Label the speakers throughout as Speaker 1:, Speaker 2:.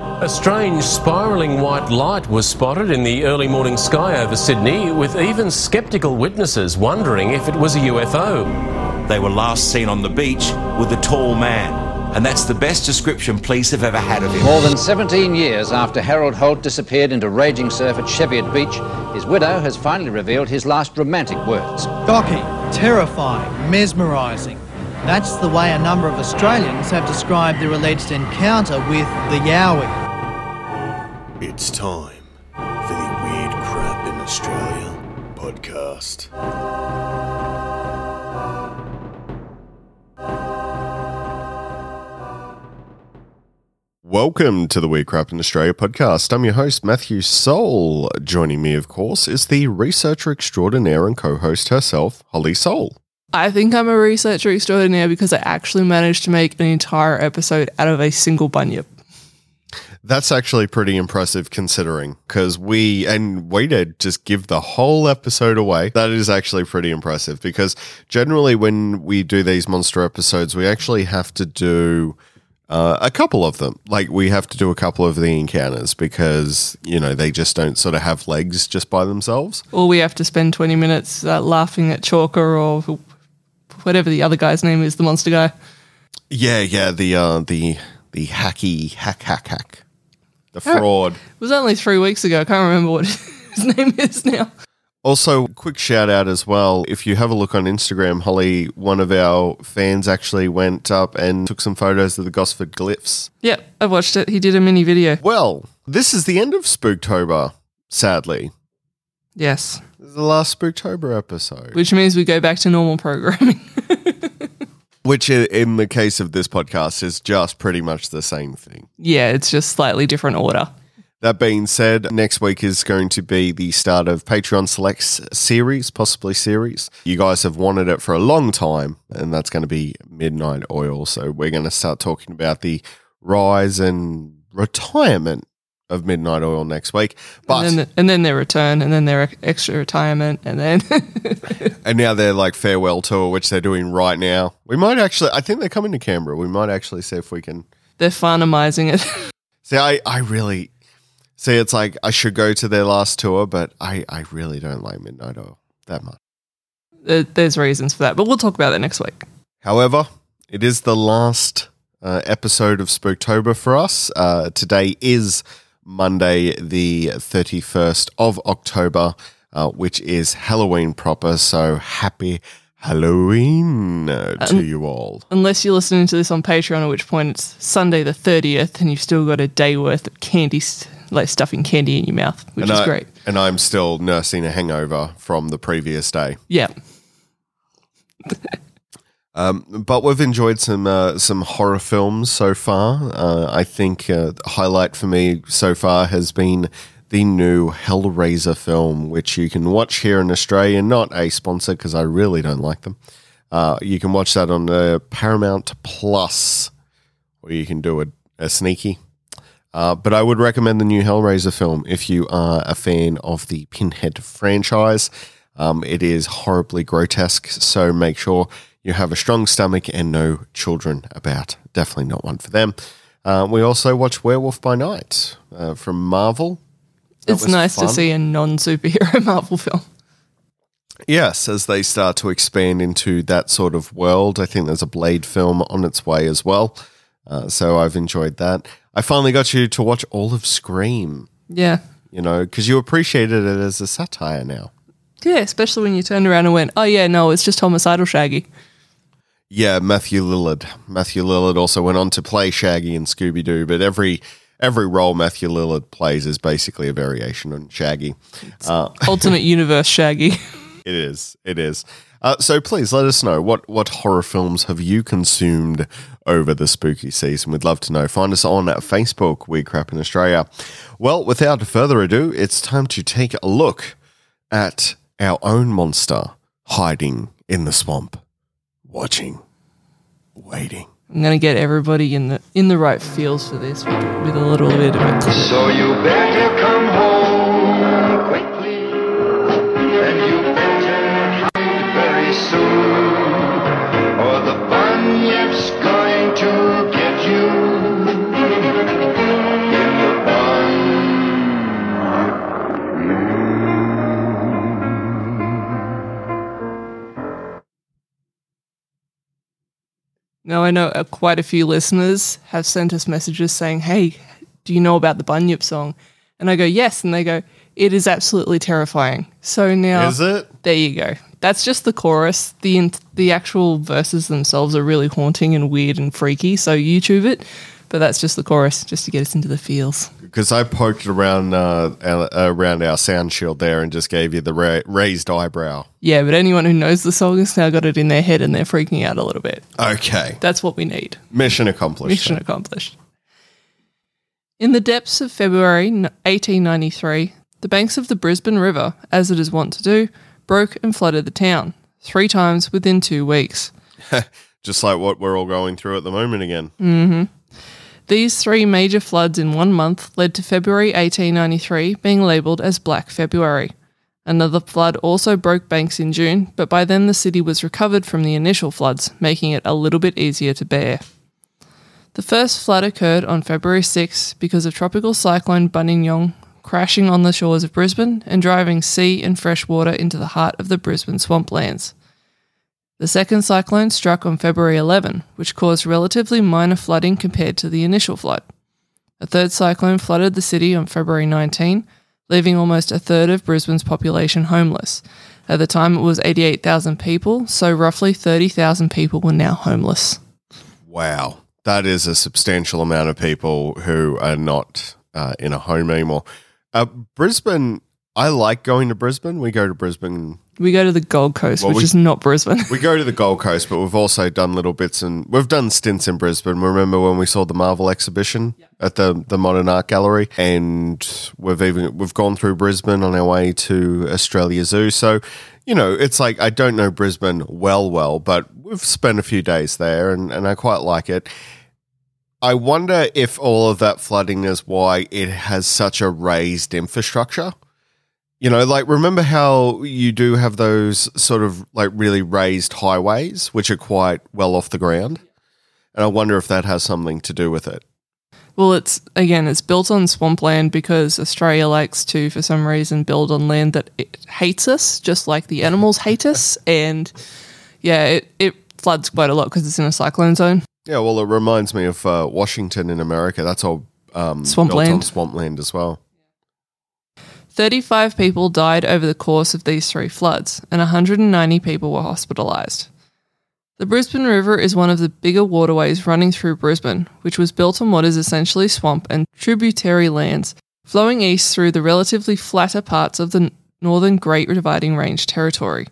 Speaker 1: A strange spiralling white light was spotted in the early morning sky over Sydney, with even sceptical witnesses wondering if it was a UFO.
Speaker 2: They were last seen on the beach with a tall man. And that's the best description police have ever had of him.
Speaker 3: More than 17 years after Harold Holt disappeared into raging surf at Cheviot Beach, his widow has finally revealed his last romantic words.
Speaker 4: Shocking, terrifying, mesmerising. That's the way a number of Australians have described their alleged encounter with the Yowie.
Speaker 5: It's time for the Weird Crap in Australia podcast. Welcome to the Weird Crap in Australia podcast. I'm your host, Matthew Soul. Joining me, of course, is the researcher extraordinaire and co host herself, Holly Soul.
Speaker 6: I think I'm a researcher extraordinaire because I actually managed to make an entire episode out of a single bunyip.
Speaker 5: That's actually pretty impressive considering because we, and we did just give the whole episode away. That is actually pretty impressive because generally when we do these monster episodes, we actually have to do uh, a couple of them. Like we have to do a couple of the encounters because, you know, they just don't sort of have legs just by themselves.
Speaker 6: Or we have to spend 20 minutes uh, laughing at Chalker or whatever the other guy's name is, the monster guy.
Speaker 5: Yeah, yeah, the uh, the the hacky hack hack hack, the fraud.
Speaker 6: It was only three weeks ago. I can't remember what his name is now.
Speaker 5: Also, quick shout out as well. If you have a look on Instagram, Holly, one of our fans actually went up and took some photos of the Gosford glyphs.
Speaker 6: Yep, I've watched it. He did a mini video.
Speaker 5: Well, this is the end of Spooktober, sadly.
Speaker 6: Yes,
Speaker 5: This is the last Spooktober episode.
Speaker 6: which means we go back to normal programming.
Speaker 5: Which, i- in the case of this podcast, is just pretty much the same thing.
Speaker 6: yeah, it's just slightly different order.
Speaker 5: That being said, next week is going to be the start of Patreon Selects series, possibly series. You guys have wanted it for a long time, and that's going to be Midnight Oil. So we're going to start talking about the rise and retirement of Midnight Oil next week. But
Speaker 6: and, then, and then their return, and then their extra retirement, and then
Speaker 5: and now they're like farewell tour, which they're doing right now. We might actually, I think they're coming to Canberra. We might actually see if we can.
Speaker 6: they're Farnhamizing it.
Speaker 5: See, I, I really see. It's like I should go to their last tour, but I, I really don't like Midnight Oil that much.
Speaker 6: There- There's reasons for that, but we'll talk about that next week.
Speaker 5: However, it is the last uh, episode of Spooktober for us. Uh, today is Monday, the 31st of October, uh, which is Halloween proper. So happy Halloween uh, to you all.
Speaker 6: Unless you're listening to this on Patreon, at which point it's Sunday the 30th, and you've still got a day worth of candy, st- like stuffing candy in your mouth, which
Speaker 5: and
Speaker 6: is
Speaker 5: I-
Speaker 6: great.
Speaker 5: And I'm still nursing a hangover from the previous day.
Speaker 6: Yeah.
Speaker 5: Um, but we've enjoyed some uh, some horror films so far. Uh, I think uh, the highlight for me so far has been the new Hellraiser film, which you can watch here in Australia. Not a sponsor because I really don't like them. Uh, you can watch that on uh, Paramount Plus, or you can do a, a sneaky. Uh, but I would recommend the new Hellraiser film if you are a fan of the Pinhead franchise. Um, it is horribly grotesque, so make sure you have a strong stomach and no children about. Definitely not one for them. Uh, we also watch Werewolf by Night uh, from Marvel. That
Speaker 6: it's nice
Speaker 5: fun.
Speaker 6: to see a non superhero Marvel film.
Speaker 5: Yes, as they start to expand into that sort of world, I think there's a Blade film on its way as well. Uh, so I've enjoyed that. I finally got you to watch all of Scream.
Speaker 6: Yeah.
Speaker 5: You know, because you appreciated it as a satire now.
Speaker 6: Yeah, especially when you turned around and went, oh, yeah, no, it's just homicidal Shaggy.
Speaker 5: Yeah, Matthew Lillard. Matthew Lillard also went on to play Shaggy in Scooby Doo, but every every role Matthew Lillard plays is basically a variation on Shaggy. Uh,
Speaker 6: Alternate universe Shaggy.
Speaker 5: it is. It is. Uh, so please let us know what what horror films have you consumed over the spooky season. We'd love to know. Find us on Facebook, We Crap in Australia. Well, without further ado, it's time to take a look at our own monster hiding in the swamp, watching, waiting.
Speaker 6: I'm gonna get everybody in the in the right feels for this with, with a little bit of a
Speaker 7: So you better come home
Speaker 6: Now I know uh, quite a few listeners have sent us messages saying, "Hey, do you know about the Bunyip song?" And I go, "Yes," and they go, "It is absolutely terrifying." So now
Speaker 5: Is it?
Speaker 6: There you go. That's just the chorus. The in- the actual verses themselves are really haunting and weird and freaky. So YouTube it, but that's just the chorus, just to get us into the feels.
Speaker 5: Because I poked around uh, our- around our sound shield there and just gave you the ra- raised eyebrow.
Speaker 6: Yeah, but anyone who knows the song has now got it in their head and they're freaking out a little bit.
Speaker 5: Okay,
Speaker 6: That's what we need.
Speaker 5: mission accomplished.
Speaker 6: Mission accomplished. In the depths of February 1893, the banks of the Brisbane River, as it is wont to do, broke and flooded the town three times within two weeks.
Speaker 5: Just like what we're all going through at the moment again.
Speaker 6: These three major floods in one month led to February 1893 being labelled as Black February. Another flood also broke banks in June, but by then the city was recovered from the initial floods, making it a little bit easier to bear. The first flood occurred on February 6 because of tropical cyclone Buninyong crashing on the shores of Brisbane and driving sea and fresh water into the heart of the Brisbane swamplands. The second cyclone struck on February 11, which caused relatively minor flooding compared to the initial flood. A third cyclone flooded the city on February 19, leaving almost a third of Brisbane's population homeless. At the time, it was 88,000 people, so roughly 30,000 people were now homeless.
Speaker 5: Wow, that is a substantial amount of people who are not uh, in a home anymore. Uh, Brisbane, I like going to Brisbane. We go to Brisbane.
Speaker 6: We go to the Gold Coast,
Speaker 5: Well,
Speaker 6: which
Speaker 5: we-
Speaker 6: is not Brisbane.
Speaker 5: We go to the Gold Coast, but we've also done little bits and we've done stints in Brisbane. Remember when we saw the Marvel exhibition at the the Modern Art Gallery, and we've even we've gone through Brisbane on our way to Australia Zoo. So, you know, it's like I don't know Brisbane well, well, but we've spent a few days there, and and I quite like it. I wonder if all of that flooding is why it has such a raised infrastructure. You know, like remember how you do have those sort of like really raised highways, which are quite well off the ground? And I wonder if that has something to do with it.
Speaker 6: Well, it's again, it's built on swampland because Australia likes to, for some reason, build on land that it hates us, just like the animals hate us. And yeah, it, it floods quite a lot because it's in a cyclone zone.
Speaker 5: Yeah, well, it reminds me of uh, Washington in America. That's all um, built
Speaker 6: Swampland.
Speaker 5: on swampland as well.
Speaker 6: 35 people died over the course of these three floods, and 190 people were hospitalised. The Brisbane River is one of the bigger waterways running through Brisbane, which was built on what is essentially swamp and tributary lands, flowing east through the relatively flatter parts of the northern Great Dividing Range territory.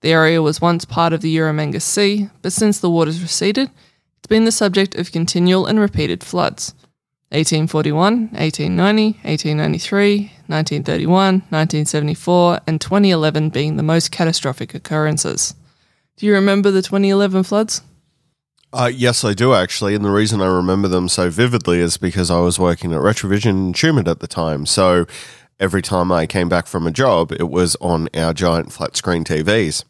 Speaker 6: The area was once part of the Eromanga Sea, but since the waters receded, it's been the subject of continual and repeated floods. 1841, 1890, 1893, 1931, 1974, and 2011 being the most catastrophic occurrences. Do you remember the 2011 floods?
Speaker 5: Uh, yes, I do actually, and the reason I remember them so vividly is because I was working at Retravision Tumut at the time. So every time I came back from a job, it was on our giant flat screen TVs.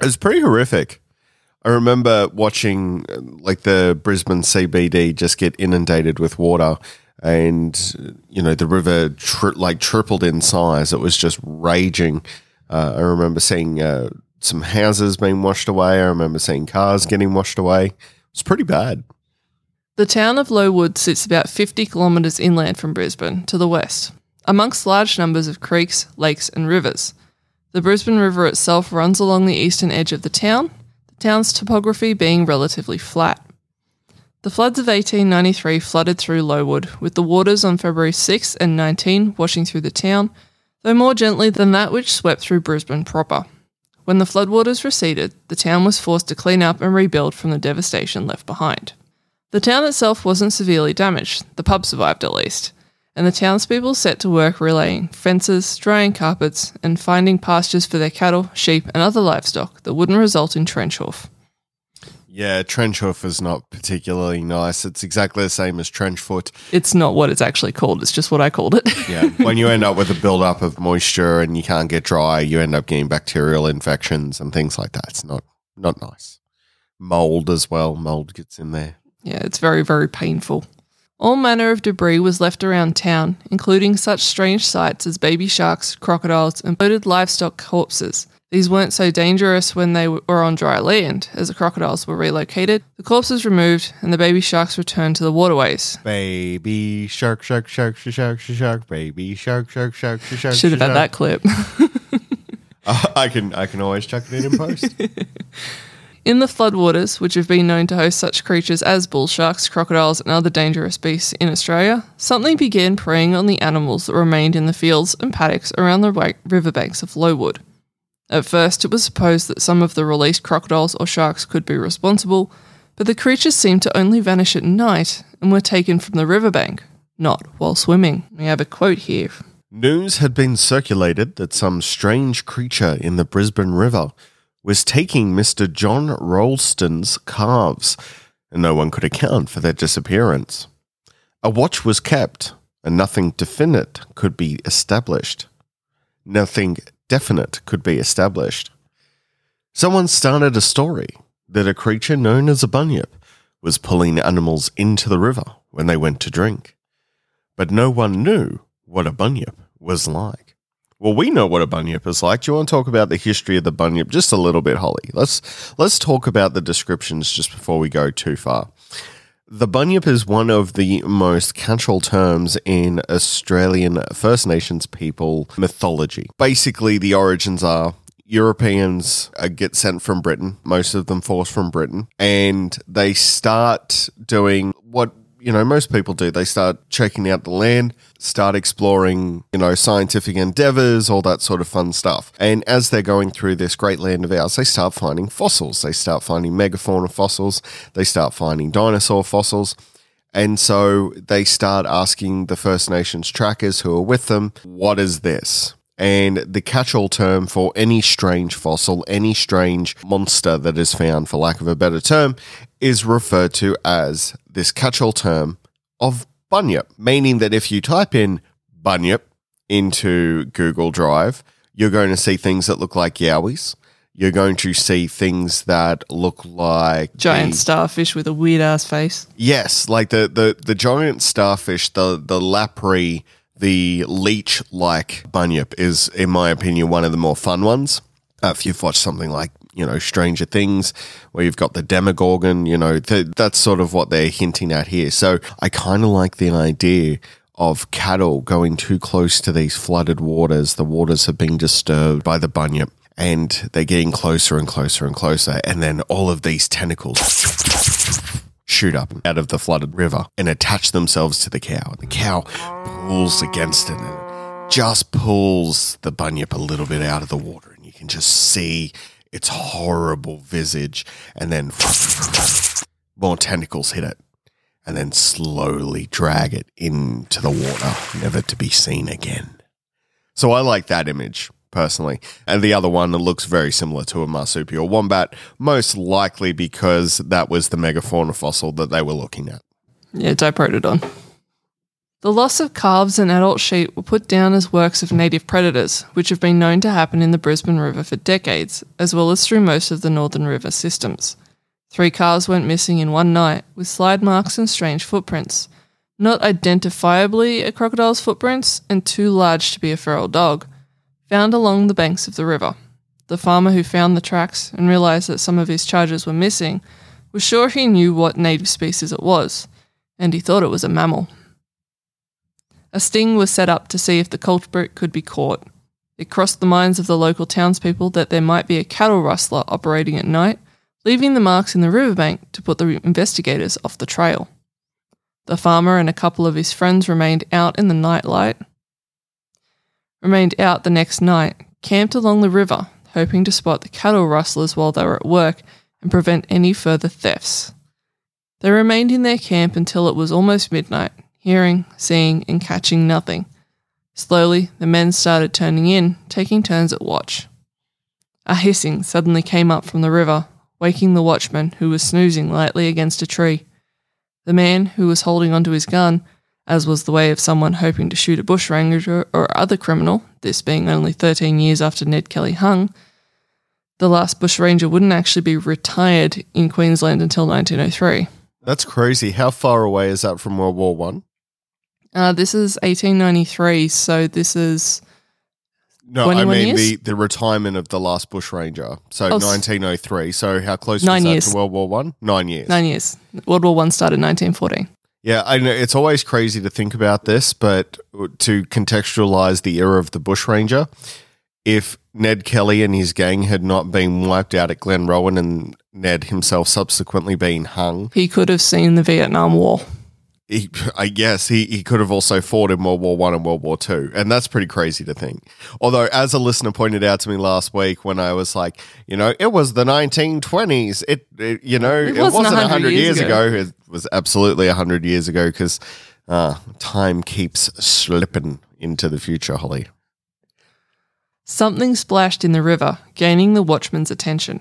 Speaker 5: It was pretty horrific. I remember watching uh, like the Brisbane CBD just get inundated with water, and you know the river tri- like tripled in size. It was just raging. Uh, I remember seeing uh, some houses being washed away. I remember seeing cars getting washed away. It's pretty bad.
Speaker 6: The town of Lowood sits about 50 kilometres inland from Brisbane to the west, amongst large numbers of creeks, lakes, and rivers. The Brisbane River itself runs along the eastern edge of the town, the town's topography being relatively flat. The floods of 1893 flooded through Lowood, with the waters on February 6 and 19 washing through the town, though more gently than that which swept through Brisbane proper. When the floodwaters receded, the town was forced to clean up and rebuild from the devastation left behind. The town itself wasn't severely damaged, the pub survived at least, and the townspeople set to work relaying fences, drying carpets, and finding pastures for their cattle, sheep, and other livestock that wouldn't result in trench hoof.
Speaker 5: Yeah, trench hoof is not particularly nice. It's exactly the same as trench foot.
Speaker 6: It's not what it's actually called, it's just what I called it.
Speaker 5: Yeah, when you end up with a buildup of moisture and you can't get dry, you end up getting bacterial infections and things like that. It's not not nice. Mold as well. Mold gets in there.
Speaker 6: Yeah, it's very, very painful. All manner of debris was left around town, including such strange sights as baby sharks, crocodiles, and bloated livestock corpses. These weren't so dangerous when they were on dry land, as the crocodiles were relocated, the corpses removed, and the baby sharks returned to the waterways.
Speaker 5: Baby shark, shark, shark, shark, shark, shark, baby shark, shark, shark, shark.
Speaker 6: Shark Should have had that clip.
Speaker 5: Uh, I can, I can always chuck it in in post.
Speaker 6: In the floodwaters, which have been known to host such creatures as bull sharks, crocodiles, and other dangerous beasts in Australia, something began preying on the animals that remained in the fields and paddocks around the riverbanks of Lowood. At first, it was supposed that some of the released crocodiles or sharks could be responsible, but the creatures seemed to only vanish at night and were taken from the riverbank, not while swimming. We have a quote here.
Speaker 5: News had been circulated that some strange creature in the Brisbane River was taking Mr. John Ralston's calves, and no one could account for their disappearance. A watch was kept, and nothing definite could be established. Nothing definite could be established. Someone started a story that a creature known as a bunyip was pulling animals into the river when they went to drink. But no one knew what a bunyip was like. Well, we know what a bunyip is like. Do you want to talk about the history of the bunyip just a little bit, Holly? Let's let's talk about the descriptions just before we go too far. The bunyip is one of the most catch-all terms in Australian First Nations people mythology. Basically, the origins are Europeans uh, get sent from Britain, most of them forced from Britain, and they start doing what you know most people do. They start checking out the land, start exploring, you know, scientific endeavors, all that sort of fun stuff. And as they're going through this great land of ours, they start finding fossils. They start finding megafauna fossils. They start finding dinosaur fossils. And so they start asking the First Nations trackers who are with them, what is this? And the catch all term for any strange fossil, any strange monster that is found, for lack of a better term, is referred to as this catch all term of bunyip, meaning that if you type in bunyip into Google Drive, you're going to see things that look like yowies. You're going to see things that look like
Speaker 6: Giant
Speaker 5: the-
Speaker 6: starfish with a weird ass face.
Speaker 5: Yes, like the the the giant starfish, the the lapri, the leech like bunyip is, in my opinion, one of the more fun ones. Uh, if you've watched something like you know Stranger Things, where you've got the Demogorgon, you know th- that's sort of what they're hinting at here. So I kind of like the idea of cattle going too close to these flooded waters. The waters have been disturbed by the bunyip. And they're getting closer and closer and closer. And then all of these tentacles shoot up out of the flooded river and attach themselves to the cow. And the cow pulls against it and just pulls the bunyip a little bit out of the water. And you can just see its horrible visage. And then more tentacles hit it and then slowly drag it into the water, never to be seen again. So I like that image personally. And the other one looks very similar to a marsupial wombat, most likely because that was the megafauna fossil that they were looking at.
Speaker 6: Yeah, Diprotodon. The loss of calves and adult sheep were put down as works of native predators, which have been known to happen in the Brisbane River for decades, as well as through most of the Northern River systems. Three calves went missing in one night, with slide marks and strange footprints. Not identifiably a crocodile's footprints, and too large to be a feral dog, found along the banks of the river. The farmer who found the tracks and realised that some of his charges were missing was sure he knew what native species it was, and he thought it was a mammal. A sting was set up to see if the culprit could be caught. It crossed the minds of the local townspeople that there might be a cattle rustler operating at night, leaving the marks in the riverbank to put the investigators off the trail. The farmer and a couple of his friends remained out in the night light, remained out the next night, camped along the river, hoping to spot the cattle rustlers while they were at work and prevent any further thefts. They remained in their camp until it was almost midnight, hearing, seeing, and catching nothing. Slowly, the men started turning in, taking turns at watch. A hissing suddenly came up from the river, waking the watchman, who was snoozing lightly against a tree. The man, who was holding onto his gun, as was the way of someone hoping to shoot a bushranger or other criminal, this being only 13 years after Ned Kelly hung, the last bushranger wouldn't actually be retired in Queensland until 1903.
Speaker 5: That's crazy. How far away is that from World War One?
Speaker 6: Uh, this is 1893, so this is
Speaker 5: No, I
Speaker 6: 21
Speaker 5: mean
Speaker 6: years?
Speaker 5: the, the retirement of the last bushranger. So
Speaker 6: Oh, s-
Speaker 5: 1903. So how close
Speaker 6: Nine
Speaker 5: was that
Speaker 6: years.
Speaker 5: to World War One? Nine years.
Speaker 6: nine years. World War One started in 1914.
Speaker 5: Yeah, I know it's always crazy to think about this, but to contextualize the era of the bushranger, if Ned Kelly and his gang had not been wiped out at Glenrowan and Ned himself subsequently being hung,
Speaker 6: He could have seen the Vietnam War.
Speaker 5: He, I guess he, he could have also fought in World War One and World War Two, and that's pretty crazy to think. Although, as a listener pointed out to me last week, when I was like, you know, it was the 1920s. It, it you know, it,
Speaker 6: wasn't
Speaker 5: wasn't
Speaker 6: 100
Speaker 5: 100
Speaker 6: years
Speaker 5: years
Speaker 6: ago.
Speaker 5: ago. It was absolutely 100 years ago because uh, time keeps slipping into the future, Holly.
Speaker 6: Something splashed in the river, gaining the watchman's attention.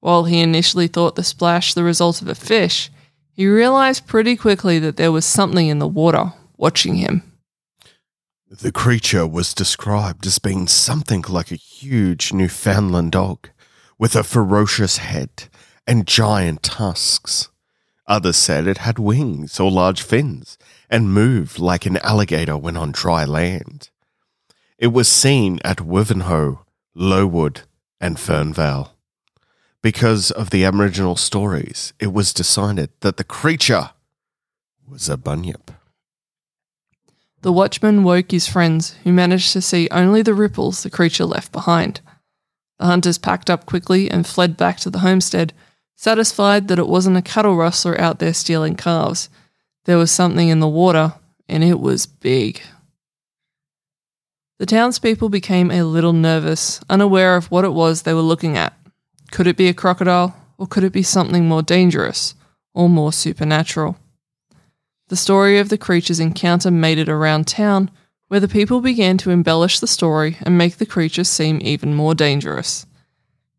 Speaker 6: While he initially thought the splash the result of a fish, he realized pretty quickly that there was something in the water watching him.
Speaker 5: The creature was described as being something like a huge Newfoundland dog with a ferocious head and giant tusks. Others said it had wings or large fins and moved like an alligator when on dry land. It was seen at Wivenhoe, Lowood, and Fernvale. Because of the Aboriginal stories, it was decided that the creature was a bunyip.
Speaker 6: The watchman woke his friends, who managed to see only the ripples the creature left behind. The hunters packed up quickly and fled back to the homestead, satisfied that it wasn't a cattle rustler out there stealing calves. There was something in the water, and it was big. The townspeople became a little nervous, unaware of what it was they were looking at. Could it be a crocodile, or could it be something more dangerous, or more supernatural? The story of the creature's encounter made it around town, where the people began to embellish the story and make the creature seem even more dangerous.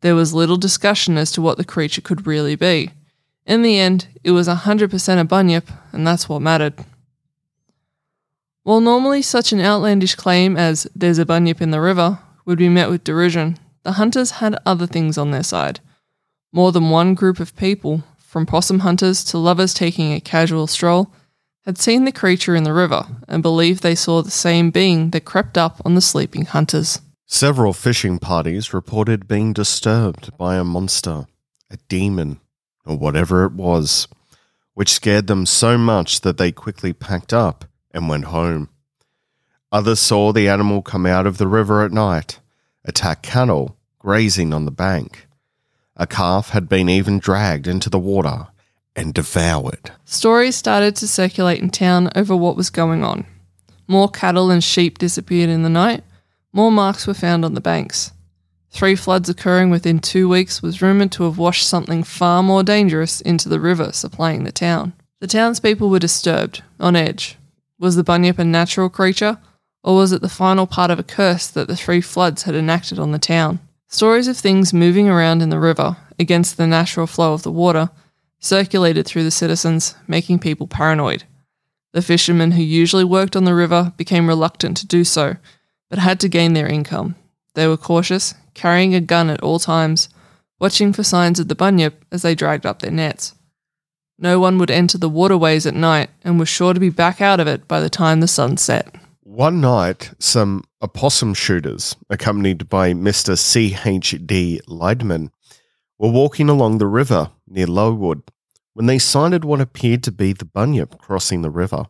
Speaker 6: There was little discussion as to what the creature could really be. In the end, it was 100% a bunyip, and that's what mattered. While normally such an outlandish claim as there's a bunyip in the river would be met with derision, the hunters had other things on their side. More than one group of people, from possum hunters to lovers taking a casual stroll, had seen the creature in the river and believed they saw the same being that crept up on the sleeping hunters.
Speaker 5: Several fishing parties reported being disturbed by a monster, a demon, or whatever it was, which scared them so much that they quickly packed up and went home. Others saw the animal come out of the river at night, attack cattle grazing on the bank. A calf had been even dragged into the water and devoured.
Speaker 6: Stories started to circulate in town over what was going on. More cattle and sheep disappeared in the night, more marks were found on the banks. Three floods occurring within two weeks was rumoured to have washed something far more dangerous into the river supplying the town. The townspeople were disturbed, on edge. Was the bunyip a natural creature, or was it the final part of a curse that the three floods had enacted on the town? Stories of things moving around in the river against the natural flow of the water circulated through the citizens, making people paranoid. The fishermen who usually worked on the river became reluctant to do so, but had to gain their income. They were cautious, carrying a gun at all times, watching for signs of the bunyip as they dragged up their nets. No one would enter the waterways at night and was sure to be back out of it by the time the sun set.
Speaker 5: One night, some opossum shooters, accompanied by Mr. C.H.D. Leidman, were walking along the river near Lowood when they sighted what appeared to be the bunyip crossing the river.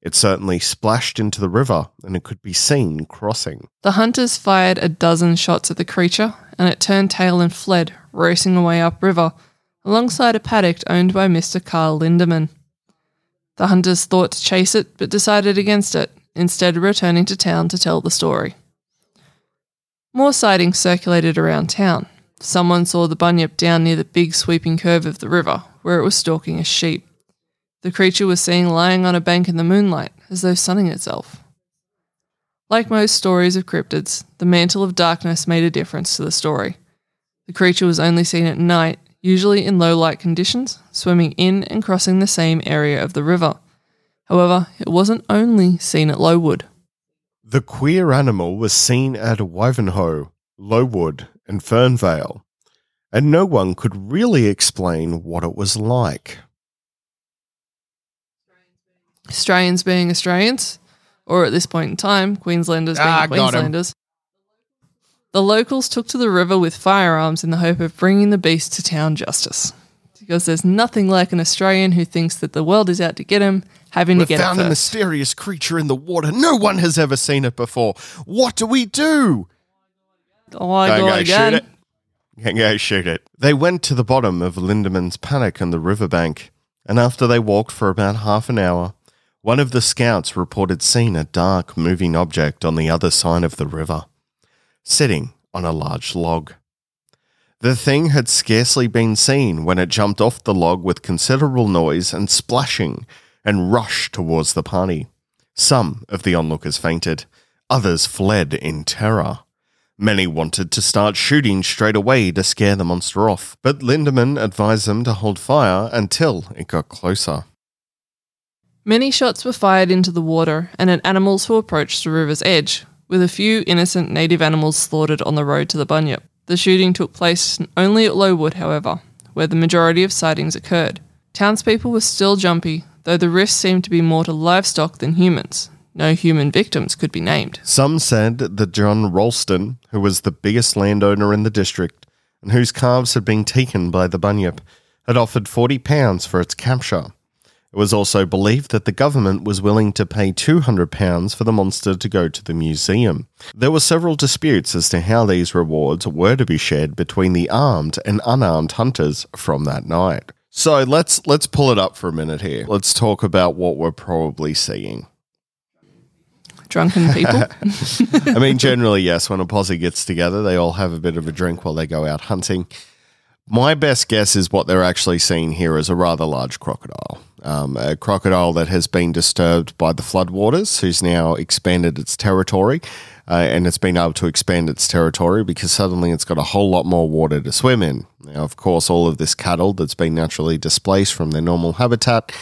Speaker 5: It certainly splashed into the river and it could be seen crossing.
Speaker 6: The hunters fired a dozen shots at the creature, and it turned tail and fled, racing away upriver, alongside a paddock owned by Mr. Carl Lindemann. The hunters thought to chase it, but decided against it, instead of returning to town to tell the story. More sightings circulated around town. Someone saw the bunyip down near the big sweeping curve of the river, where it was stalking a sheep. The creature was seen lying on a bank in the moonlight, as though sunning itself. Like most stories of cryptids, the mantle of darkness made a difference to the story. The creature was only seen at night, usually in low light conditions, swimming in and crossing the same area of the river. However, it wasn't only seen at Lowood.
Speaker 5: The queer animal was seen at Wivenhoe, Lowood, and Fernvale, and no one could really explain what it was like.
Speaker 6: Australians being Australians, or at this point in time, Queenslanders being
Speaker 4: Ah, got 'em.
Speaker 6: Queenslanders. The locals took to the river with firearms in the hope of bringing the beast to town justice. Because there's nothing like an Australian who thinks that the world is out to get him, having
Speaker 5: We
Speaker 6: to get
Speaker 5: found
Speaker 6: it
Speaker 5: a mysterious creature in the water. No one has ever seen it before. What do we do?
Speaker 6: Oh my
Speaker 5: Go,
Speaker 6: god,
Speaker 5: go,
Speaker 6: again.
Speaker 5: shoot it. Go, go, shoot it. They went to the bottom of Lindemann's paddock on the riverbank, and after they walked for about half an hour, one of the scouts reported seeing a dark moving object on the other side of the river, sitting on a large log. The thing had scarcely been seen when it jumped off the log with considerable noise and splashing and rushed towards the party. Some of the onlookers fainted, others fled in terror. Many wanted to start shooting straight away to scare the monster off, but Lindemann advised them to hold fire until it got closer.
Speaker 6: Many shots were fired into the water and at animals who approached the river's edge, with a few innocent native animals slaughtered on the road to the bunyip. The shooting took place only at Lowood, however, where the majority of sightings occurred. Townspeople were still jumpy, though the risks seemed to be more to livestock than humans. No human victims could be named.
Speaker 5: Some said that John Ralston, who was the biggest landowner in the district and whose calves had been taken by the bunyip, had offered £40 for its capture. It was also believed that the government was willing to pay £200 for the monster to go to the museum. There were several disputes as to how these rewards were to be shared between the armed and unarmed hunters from that night. So let's let's pull it up for a minute here. Let's talk about what we're probably seeing.
Speaker 6: Drunken people.
Speaker 5: I mean, generally, yes, when a posse gets together, they all have a bit of a drink while they go out hunting. My best guess is what they're actually seeing here is a rather large crocodile. Um, a crocodile that has been disturbed by the floodwaters, who's now expanded its territory, uh, and it's been able to expand its territory because suddenly it's got a whole lot more water to swim in. Now, of course, all of this cattle that's been naturally displaced from their normal habitat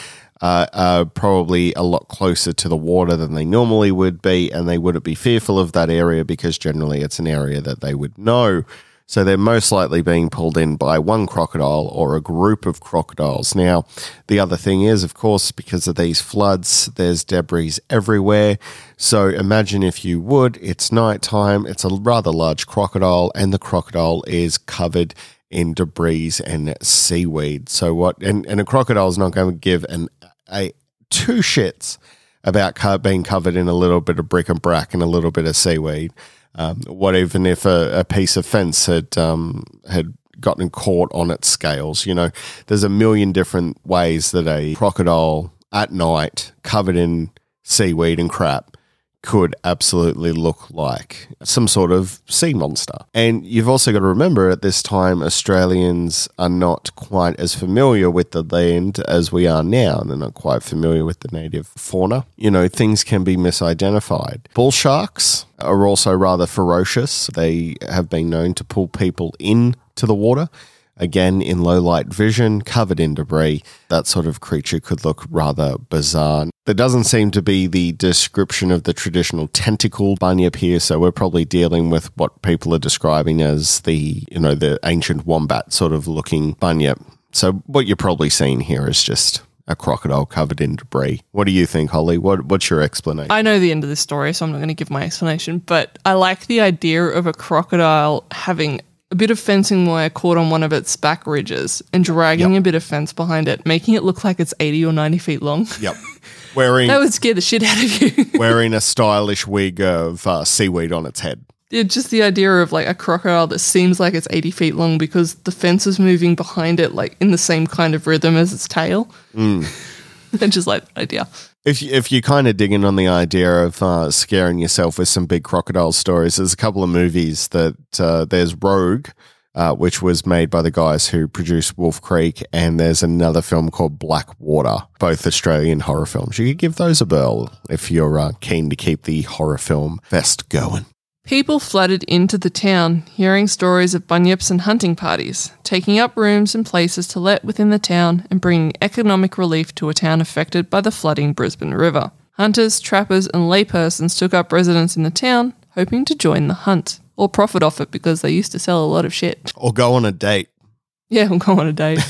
Speaker 5: uh, are probably a lot closer to the water than they normally would be, and they wouldn't be fearful of that area because generally it's an area that they would know. So they're most likely being pulled in by one crocodile or a group of crocodiles. Now, the other thing is, of course, because of these floods, there's debris everywhere. So imagine if you would, it's nighttime, it's a rather large crocodile, and the crocodile is covered in debris and seaweed. So what? And, and a crocodile is not going to give an a two shits about being covered in a little bit of brick and brack and a little bit of seaweed. Um, what even if a, a piece of fence had um, had gotten caught on its scales? You know, there's a million different ways that a crocodile at night covered in seaweed and crap could absolutely look like some sort of sea monster. And you've also got to remember at this time, Australians are not quite as familiar with the land as we are now. And they're not quite familiar with the native fauna. You know, things can be misidentified. Bull sharks are also rather ferocious. They have been known to pull people in to the water. Again, in low light vision, covered in debris, that sort of creature could look rather bizarre. There doesn't seem to be the description of the traditional tentacle bunyip here, so we're probably dealing with what people are describing as the, you know, the ancient wombat sort of looking bunyip. So what you're probably seeing here is just a crocodile covered in debris. What do you think, Holly? What what's your explanation?
Speaker 6: I know the end of this story, so I'm not going to give my explanation, but I like the idea of a crocodile having a bit of fencing wire caught on one of its back ridges and dragging
Speaker 5: Yep.
Speaker 6: a bit of fence behind it, making it look like it's 80 or 90 feet long.
Speaker 5: Yep. Wearing
Speaker 6: That would scare the shit out of you.
Speaker 5: wearing a stylish wig of uh, seaweed on its head.
Speaker 6: Yeah, just the idea of like a crocodile that seems like it's 80 feet long because the fence is moving behind it, like in the same kind of rhythm as its tail.
Speaker 5: Mm.
Speaker 6: I just like idea.
Speaker 5: If you, if you're kind of digging on the idea of uh, scaring yourself with some big crocodile stories, there's a couple of movies that uh, there's Rogue, uh, which was made by the guys who produced Wolf Creek, and there's another film called Black Water, both Australian horror films. You could give those a whirl if you're uh, keen to keep the horror film fest going.
Speaker 6: People flooded into the town, hearing stories of bunyips and hunting parties, taking up rooms and places to let within the town and bringing economic relief to a town affected by the flooding Brisbane River. Hunters, trappers, and laypersons took up residence in the town, hoping to join the hunt or profit off it because they used to sell a lot of shit.
Speaker 5: Or go on a date.
Speaker 6: Yeah, we'll go on a date.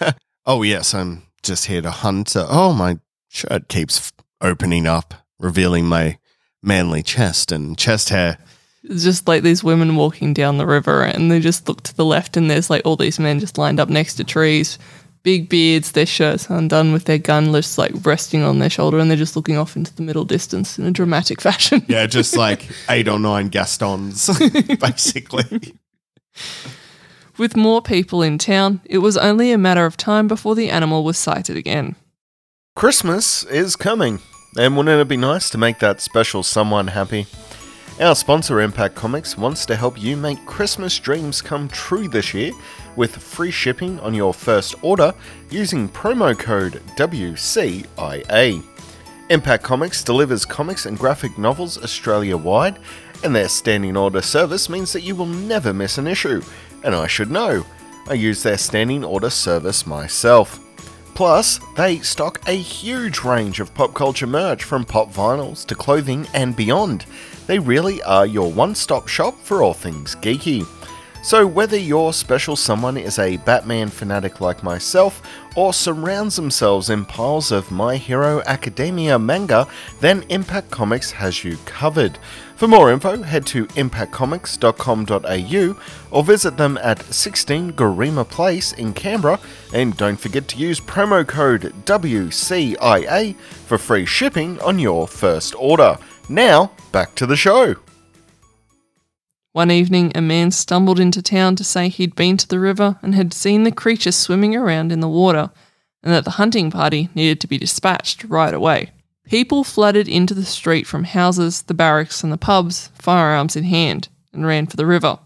Speaker 5: Oh, yes, I'm just here to hunt. Oh, my shirt keeps opening up, revealing my manly chest and chest hair.
Speaker 6: It's just like these women walking down the river and they just look to the left and there's like all these men just lined up next to trees, big beards, their shirts undone with their gun just like resting on their shoulder and they're just looking off into the middle distance in a dramatic fashion.
Speaker 5: Yeah, just like eight or nine Gastons, basically.
Speaker 6: With more people in town, it was only a matter of time before the animal was sighted again.
Speaker 8: Christmas is coming, and wouldn't it be nice to make that special someone happy? Our sponsor, Impact Comics, wants to help you make Christmas dreams come true this year with free shipping on your first order using promo code WCIA. Impact Comics delivers comics and graphic novels Australia wide, and their standing order service means that you will never miss an issue. And I should know, I use their standing order service myself. Plus, they stock a huge range of pop culture merch from pop vinyls to clothing and beyond. They really are your one stop shop for all things geeky. So, whether your special someone is a Batman fanatic like myself or surrounds themselves in piles of My Hero Academia manga, then Impact Comics has you covered. For more info, head to impactcomics.com.au or visit them at 16 Garema Place in Canberra, and don't forget to use promo code WCIA for free shipping on your first order. Now, back to the show.
Speaker 6: One evening, a man stumbled into town to say he'd been to the river and had seen the creature swimming around in the water, and that the hunting party needed to be dispatched right away. People flooded into the street from houses, the barracks, and the pubs, firearms in hand, and ran for the river.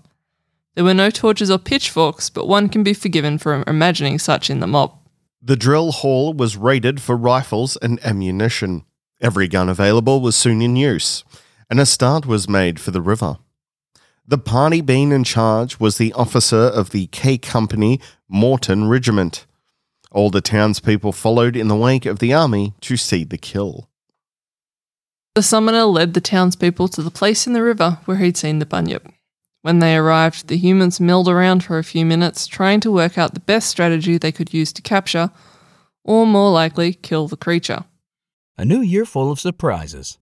Speaker 6: There were no torches or pitchforks, but one can be forgiven for imagining such in the mob.
Speaker 5: The drill hall was raided for rifles and ammunition. Every gun available was soon in use, and a start was made for the river. The party being in charge was the officer of the K Company Moreton Regiment. All the townspeople followed in the wake of the army to see the kill.
Speaker 6: The summoner led the townspeople to the place in the river where he'd seen the bunyip. When they arrived, the humans milled around for a few minutes, trying to work out the best strategy they could use to capture, or more likely, kill the creature.
Speaker 9: A new year full of surprises.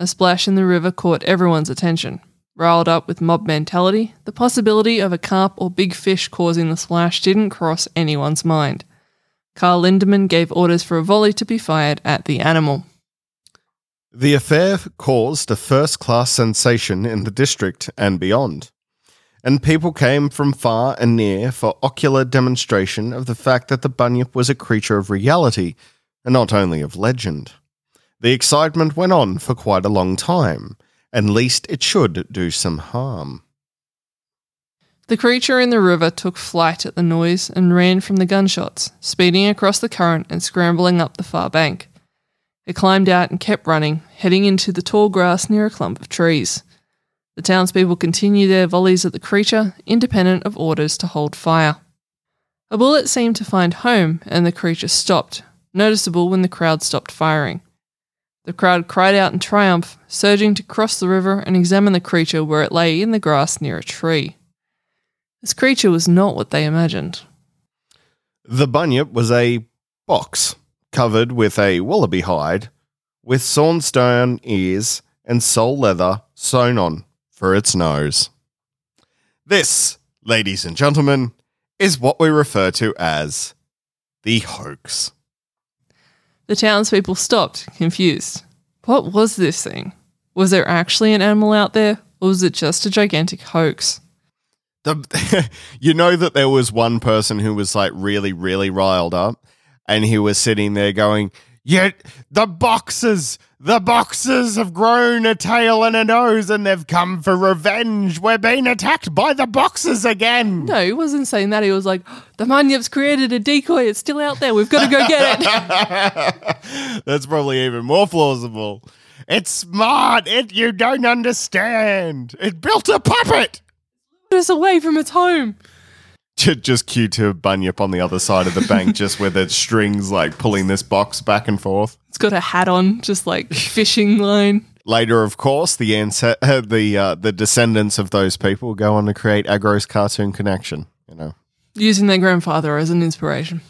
Speaker 6: A splash in the river caught everyone's attention. Riled up with mob mentality, the possibility of a carp or big fish causing the splash didn't cross anyone's mind. Carl Lindemann gave orders for a volley to be fired at the animal.
Speaker 5: The affair caused a first class sensation in the district and beyond, and people came from far and near for ocular demonstration of the fact that the bunyip was a creature of reality and not only of legend. The excitement went on for quite a long time, and least it should do some harm.
Speaker 6: The creature in the river took flight at the noise and ran from the gunshots, speeding across the current and scrambling up the far bank. It climbed out and kept running, heading into the tall grass near a clump of trees. The townspeople continued their volleys at the creature, independent of orders to hold fire. A bullet seemed to find home, and the creature stopped, noticeable when the crowd stopped firing. The crowd cried out in triumph, surging to cross the river and examine the creature where it lay in the grass near a tree. This creature was not what they imagined.
Speaker 5: The bunyip was a box covered with a wallaby hide, with sawn stone ears and sole leather sewn on for its nose. This, ladies and gentlemen, is what we refer to as the hoax.
Speaker 6: The townspeople stopped, confused. What was this thing? Was there actually an animal out there, or was it just a gigantic hoax?
Speaker 5: The, you know that there was one person who was like really, really riled up, and he was sitting there going, Yet the boxes, the boxes have grown a tail and a nose and they've come for revenge. We're being attacked by the boxes again.
Speaker 6: No, he wasn't saying that. He was like, the Bunyip's created a decoy. It's still out there. We've got to go get
Speaker 5: it. That's probably even more plausible. It's smart. It you don't understand. It built a puppet.
Speaker 6: Us away from its home.
Speaker 5: Just cue to Bunyip on the other side of the bank, just with its strings like pulling this box back and forth.
Speaker 6: It's got a hat on, just like fishing line.
Speaker 5: Later, of course, the uh, the uh, the descendants of those people go on to create Agro's Cartoon Connection. You know,
Speaker 6: using their grandfather as an inspiration.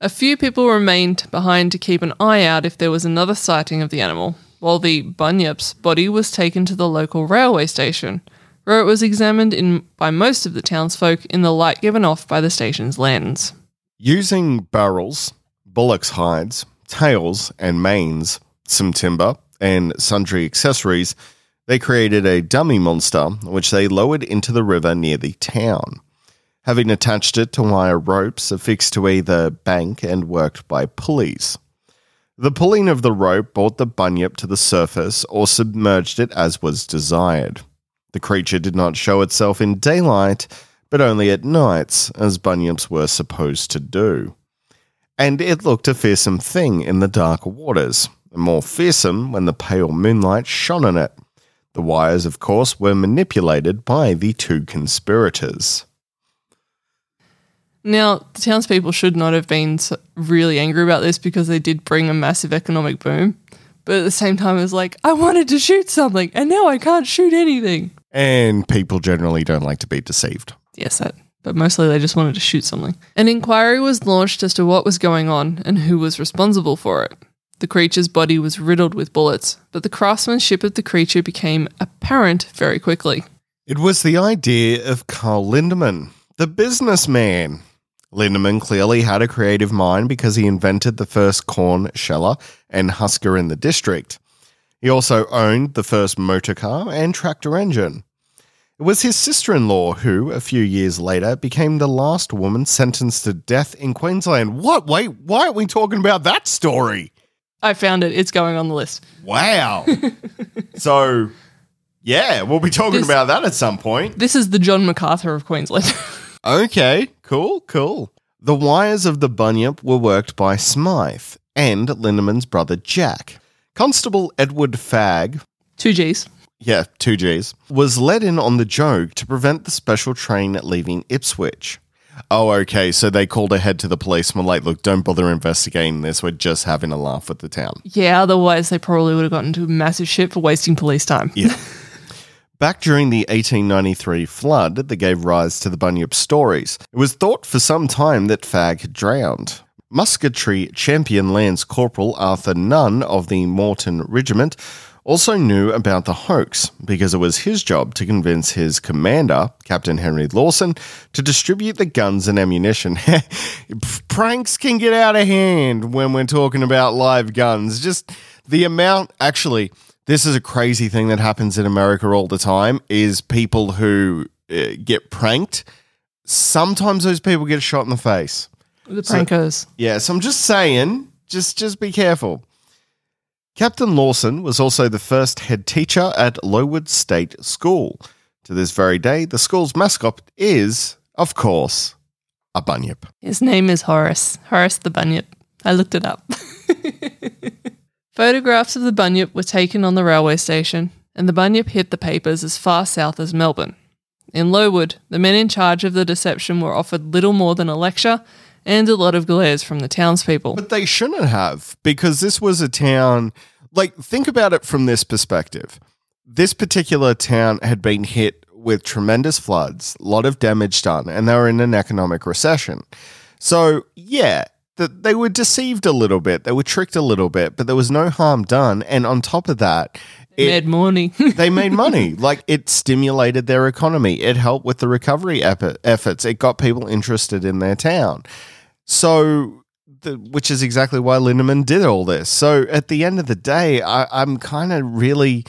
Speaker 6: A few people remained behind to keep an eye out if there was another sighting of the animal, while the bunyip's body was taken to the local railway station, where it was examined in by most of the townsfolk in the light given off by the station's lanterns.
Speaker 5: Using barrels, bullocks' hides, tails, and manes, some timber, and sundry accessories, they created a dummy monster which they lowered into the river near the town having attached it to wire ropes affixed to either bank and worked by pulleys. The pulling of the rope brought the bunyip to the surface or submerged it as was desired. The creature did not show itself in daylight, but only at nights, as bunyips were supposed to do. And it looked a fearsome thing in the dark waters, and more fearsome when the pale moonlight shone on it. The wires, of course, were manipulated by the two conspirators.
Speaker 6: Now, the townspeople should not have been really angry about this because they did bring a massive economic boom. But at the same time, it was like, I wanted to shoot something and now I can't shoot anything.
Speaker 5: And people generally don't like to be deceived.
Speaker 6: Yes, that. But mostly they just wanted to shoot something. An inquiry was launched as to what was going on and who was responsible for it. The creature's body was riddled with bullets, but the craftsmanship of the creature became apparent very quickly.
Speaker 5: It was the idea of Carl Lindemann, the businessman. Lindemann clearly had a creative mind because he invented the first corn sheller and husker in the district. He also owned the first motor car and tractor engine. It was his sister in law who, a few years later, became the last woman sentenced to death in Queensland. What? Wait, why aren't we talking about that story?
Speaker 6: I found it. It's going on the list.
Speaker 5: Wow. so, yeah, we'll be talking
Speaker 6: This-
Speaker 5: about that at some point.
Speaker 6: This is the John MacArthur of Queensland.
Speaker 5: Okay, cool, cool. The wires of the bunyip were worked by Smythe and Lindemann's brother Jack. Constable Edward Fagg,
Speaker 6: Two G's.
Speaker 5: yeah, two G's, was let in on the joke to prevent the special train leaving Ipswich. Oh, okay, so they called ahead to the police and were like, look, don't bother investigating this. We're just having a laugh with the town.
Speaker 6: Yeah, otherwise they probably would have gotten into massive shit for wasting police time.
Speaker 5: Yeah. Back during the 1893 flood that gave rise to the Bunyip stories, it was thought for some time that Fagg had drowned. Musketry champion Lance Corporal Arthur Nunn of the Moreton Regiment also knew about the hoax because it was his job to convince his commander, Captain Henry Lawson, to distribute the guns and ammunition. Pranks can get out of hand when we're talking about live guns. Just the amount, actually, this is a crazy thing that happens in America all the time is people who uh, get pranked. Sometimes those people get shot in the face.
Speaker 6: The
Speaker 5: So-
Speaker 6: prankers.
Speaker 5: Yeah, so I'm just saying, just just be careful. Captain Lawson was also the first head teacher at Lowood State School. To this very day, the school's mascot is, of course, a bunyip.
Speaker 6: His name is Horace. Horace the Bunyip. I looked it up. Photographs of the Bunyip were taken on the railway station, and the Bunyip hit the papers as far south as Melbourne. In Lowood, the men in charge of the deception were offered little more than a lecture and a lot of glares from the townspeople.
Speaker 5: But they shouldn't have, because this was a town. Like, think about it from this perspective. This particular town had been hit with tremendous floods, a lot of damage done, and they were in an economic recession. So, yeah, that they were deceived a little bit, they were tricked a little bit, but there was no harm done. And on top of that, it,
Speaker 6: Mad morning.
Speaker 5: they made money. Like it stimulated their economy. It helped with the recovery efforts. It got people interested in their town. So, the, which is exactly why Lindemann did all this. So, at the end of the day, I, I'm kind of really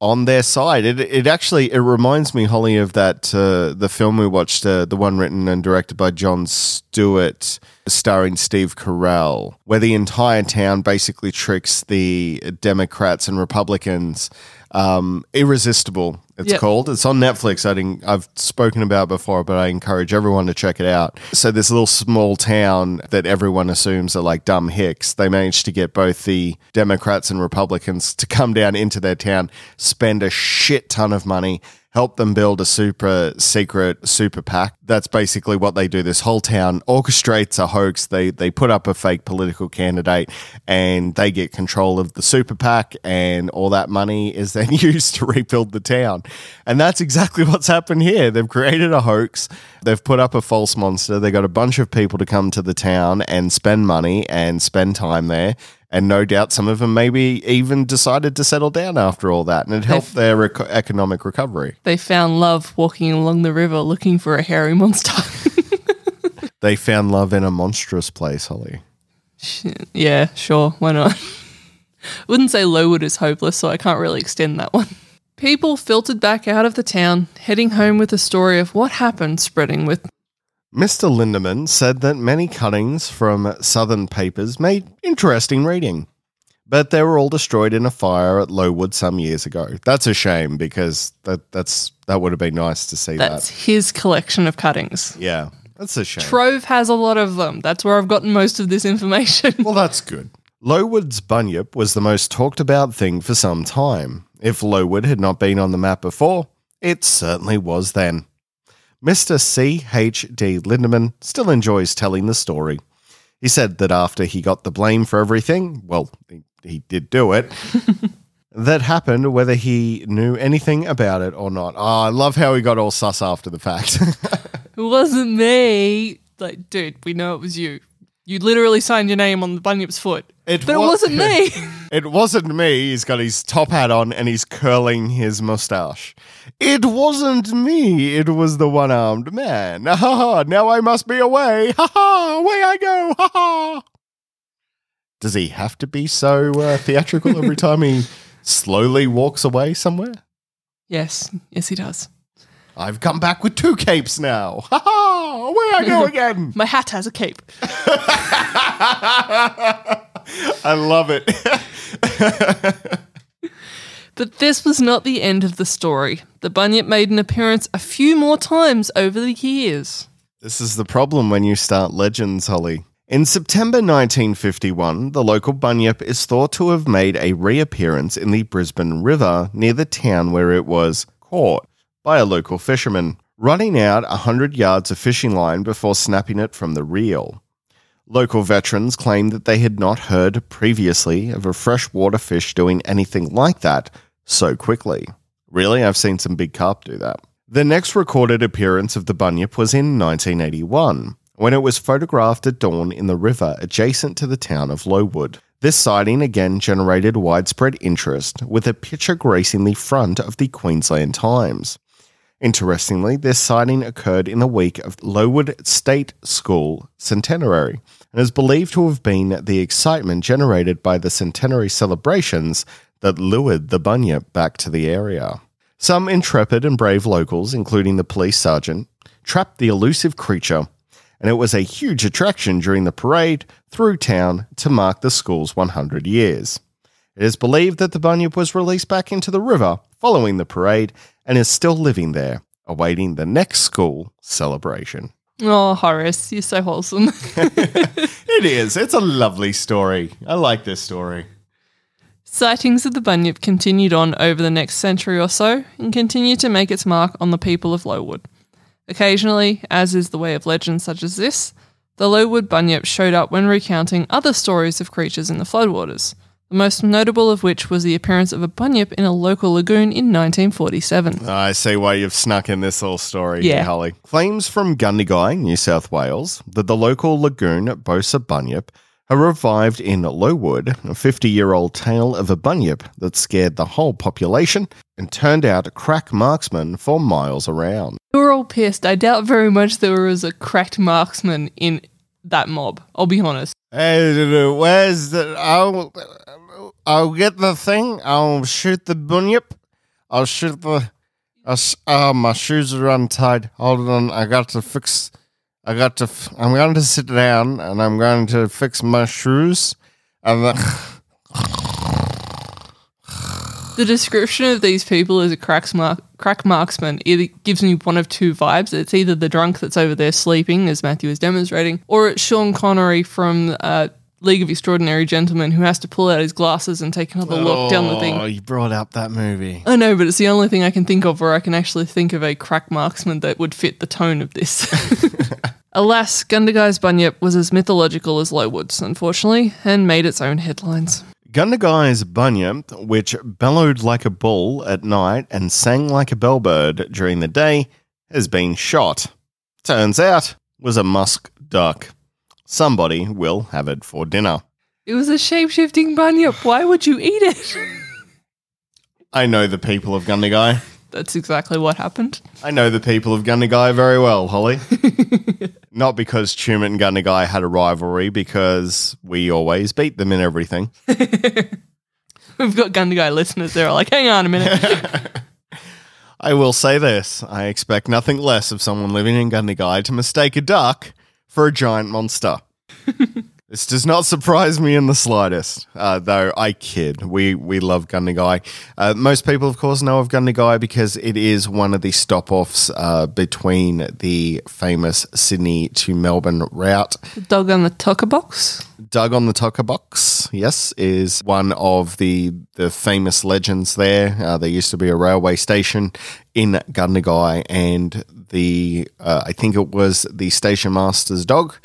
Speaker 5: on their side. It it actually it reminds me, Holly, of that uh, the film we watched, uh, the one written and directed by Jon Stewart, starring Steve Carell, where the entire town basically tricks the Democrats and Republicans. Um, Irresistible, it's
Speaker 6: Yep.
Speaker 5: called. It's on Netflix. I didn't, I've spoken about it before, but I encourage everyone to check it out. So this little small town that everyone assumes are like dumb hicks, they managed to get both the Democrats and Republicans to come down into their town, spend a shit ton of money, help them build a super secret super PAC. That's basically what they do. This whole town orchestrates a hoax. They they put up a fake political candidate and they get control of the super PAC and all that money is then used to rebuild the town. And that's exactly what's happened here. They've created a hoax. They've put up a false monster. They got a bunch of people to come to the town and spend money and spend time there. And no doubt some of them maybe even decided to settle down after all that. And it helped their rec- economic recovery.
Speaker 6: they found love walking along the river looking for a hairy monster.
Speaker 5: They found love in a monstrous place, Holly.
Speaker 6: yeah, sure, why not? Wouldn't say Lowood is hopeless, so I can't really extend that one. People filtered back out of the town, heading home with the story of what happened spreading with
Speaker 5: Mr. Lindemann said that many cuttings from Southern papers made interesting reading, but they were all destroyed in a fire at Lowood some years ago. That's a shame because that that's that would have been nice to see
Speaker 6: that's
Speaker 5: that.
Speaker 6: his collection of cuttings.
Speaker 5: Yeah, that's a shame.
Speaker 6: Trove has a lot of them. That's where I've gotten most of this information.
Speaker 5: well, that's good. Lowood's bunyip was the most talked about thing for some time. If Lowood had not been on the map before, it certainly was then. Mr. C.H.D. Lindemann still enjoys telling the story. He said that after he got the blame for everything, well, he, he did do it, that happened whether he knew anything about it or not. Oh, I love how he got all sus after the fact.
Speaker 6: it wasn't me. Like, dude, we know it was you. You literally signed your name on the bunyip's foot.
Speaker 5: It
Speaker 6: but
Speaker 5: wa-
Speaker 6: it wasn't me.
Speaker 5: It wasn't me. He's got his top hat on and he's curling his mustache. It wasn't me. It was the one armed man. Ha ha. Now I must be away. Ha ha. Away I go. Ha ha. Does he have to be so uh, theatrical every time he slowly walks away somewhere.
Speaker 6: Yes, yes, he does.
Speaker 5: I've come back with two capes now. Ha ha! Where I go again?
Speaker 6: My hat has a cape.
Speaker 5: I love it.
Speaker 6: But this was not the end of the story. The Bunyip made an appearance a few more times over the years.
Speaker 5: This is the problem when you start legends, Holly. In September 1951, the local bunyip is thought to have made a reappearance in the Brisbane River near the town where it was caught by a local fisherman, running out 100 yards of fishing line before snapping it from the reel. Local veterans claimed that they had not heard previously of a freshwater fish doing anything like that so quickly. Really, I've seen some big carp do that. The next recorded appearance of the bunyip was in 1981, when it was photographed at dawn in the river adjacent to the town of Lowood. This sighting again generated widespread interest, with a picture gracing the front of the Queensland Times. Interestingly, this sighting occurred in the week of Lowood State School centenary and is believed to have been the excitement generated by the centenary celebrations that lured the bunyip back to the area. Some intrepid and brave locals, including the police sergeant, trapped the elusive creature, and it was a huge attraction during the parade through town to mark the school's 100 years. It is believed that the bunyip was released back into the river following the parade and is still living there, awaiting the next school celebration.
Speaker 6: Oh, Horace, you're so wholesome.
Speaker 5: It is. It's a lovely story. I like this story.
Speaker 6: Sightings of the bunyip continued on over the next century or so and continued to make its mark on the people of Lowood. Occasionally, as is the way of legends such as this, the Lowood bunyip showed up when recounting other stories of creatures in the floodwaters, the most notable of which was the appearance of a bunyip in a local lagoon in 1947.
Speaker 5: I see why you've snuck in this little story,
Speaker 6: Yeah.
Speaker 5: Holly. Claims from Gundagai, New South Wales, that the local lagoon boasts a bunyip are revived in Lowood, a 50 year old tale of a bunyip that scared the whole population and turned out a crack marksmen for miles around.
Speaker 6: We were all pissed. I doubt very much there was a cracked marksman in that mob. I'll be honest.
Speaker 5: Hey, where's the. I'll, I'll get the thing, I'll shoot the bunyip, I'll shoot the. I'll, oh, my shoes are untied. Hold on, I got to fix. I got to. f- I'm going to sit down and I'm going to fix my shoes. And.
Speaker 6: The description of these people as a cracks mark, crack marksman it gives me one of two vibes. It's either the drunk that's over there sleeping, as Matthew is demonstrating, or it's Sean Connery from uh, League of Extraordinary Gentlemen who has to pull out his glasses and take another look down the thing.
Speaker 5: Oh, you brought up that movie.
Speaker 6: I know, but it's the only thing I can think of where I can actually think of a crack marksman that would fit the tone of this. Alas, Gundagai's Bunyip was as mythological as Lowood's, unfortunately, and made its own headlines.
Speaker 5: Gundagai's bunyip, which bellowed like a bull at night and sang like a bellbird during the day, has been shot. Turns out, was a musk duck. Somebody will have it for dinner.
Speaker 6: It was a shape shifting Bunyip. Why would you eat it?
Speaker 5: I know the people of Gundagai.
Speaker 6: That's exactly what happened.
Speaker 5: I know the people of Gundagai very well, Holly. Not because Tumut and Gundagai had a rivalry, because we always beat them in everything.
Speaker 6: We've got Gundagai listeners. They're like, hang on a minute.
Speaker 5: I will say this I expect nothing less of someone living in Gundagai to mistake a duck for a giant monster. This does not surprise me in the slightest, uh, though I kid. We, we love Gundagai. Uh, most people, of course, know of Gundagai because it is one of the stop offs uh, between the famous Sydney to Melbourne route.
Speaker 6: dog on the tucker box.
Speaker 5: Doug on the Tucker Box, yes, is one of the the famous legends there. Uh, there used to be a railway station in Gundagai, and the uh, I think it was the station master's dog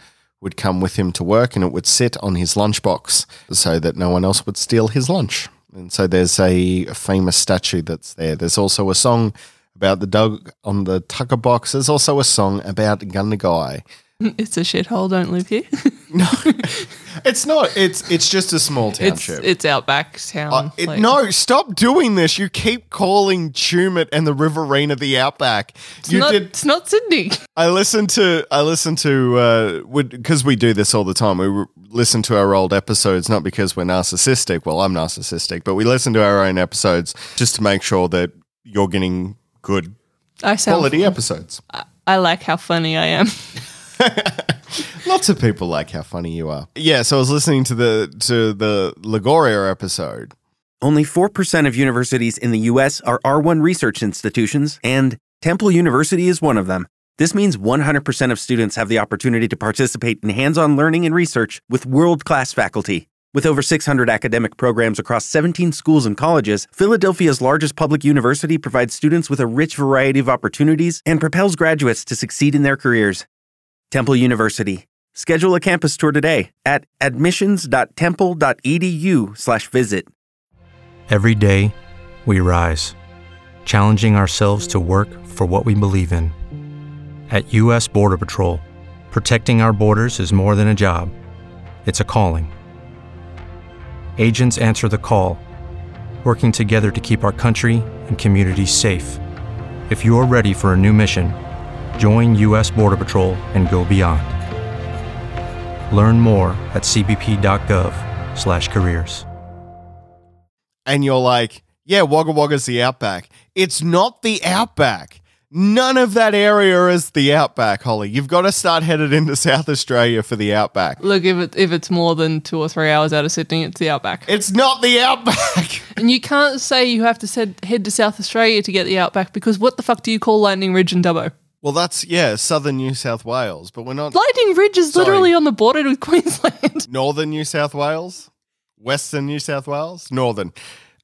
Speaker 5: would come with him to work, and it would sit on his lunchbox so that no one else would steal his lunch. And so there's a famous statue that's there. There's also a song about the dog on the Tucker Box. There's also a song about Gundagai.
Speaker 6: It's a shithole. Don't live here.
Speaker 5: No, it's not. It's it's just a small
Speaker 6: it's
Speaker 5: township.
Speaker 6: it's outback town.
Speaker 5: Uh, it-
Speaker 6: like-
Speaker 5: no, stop doing this. You keep calling Tumut and the Riverina the Outback.
Speaker 6: it's
Speaker 5: you
Speaker 6: not,
Speaker 5: did.
Speaker 6: It's not Sydney.
Speaker 5: I listened to. I listened to. uh Because we do this all the time. We re- listen to our old episodes not because we're narcissistic. Well, I'm narcissistic, but we listen to our own episodes just to make sure that you're getting good
Speaker 6: I sound.
Speaker 5: quality episodes.
Speaker 6: I like how funny I am.
Speaker 5: Lots of people like how funny you are. Yeah, so I was listening to the to the Lagoria episode.
Speaker 10: Only 4% of universities in the U.S. are R1 research institutions, and Temple University is one of them. This means 100% of students have the opportunity to participate in hands on learning and research with world class faculty. With over 600 academic programs across 17 schools and colleges, Philadelphia's largest public university provides students with a rich variety of opportunities and propels graduates to succeed in their careers. Temple University. Schedule a campus tour today at admissions.temple.edu/visit.
Speaker 11: Every day, we rise, challenging ourselves to work for what we believe in. At U.S. Border Patrol, protecting our borders is more than a job, it's a calling. Agents answer the call, working together to keep our country and communities safe. If you're ready for a new mission, join U.S. Border Patrol and go beyond. Learn more at cbp.gov/careers.
Speaker 5: and you're like, yeah, Wagga Wagga's the outback. It's not the outback. None of that area is the outback, Holly. You've got to start headed into South Australia for the outback.
Speaker 6: Look, if it if it's more than two or three hours out of Sydney, it's the outback.
Speaker 5: It's not the outback.
Speaker 6: And you can't say you have to said, head to South Australia to get the outback because what the fuck do you call Lightning Ridge and Dubbo?
Speaker 5: Well, that's, yeah, southern New South Wales, but we're not
Speaker 6: Lightning Ridge is
Speaker 5: Sorry.
Speaker 6: literally on the border with Queensland.
Speaker 5: northern New South Wales, western New South Wales, northern.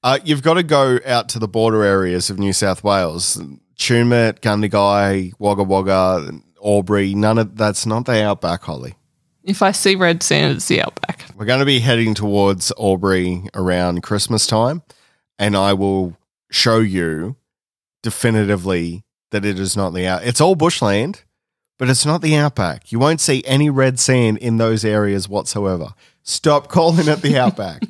Speaker 5: Uh, you've got to go out to the border areas of New South Wales. Tumut, Gundagai, Wagga Wagga, Albury, none of that's not the outback, Holly.
Speaker 6: If I see red sand, it's the outback.
Speaker 5: We're going to be heading towards Albury around Christmas time, and I will show you definitively that it is not the out. It's all bushland, but it's not the outback. You won't see any red sand in those areas whatsoever. Stop calling it the outback.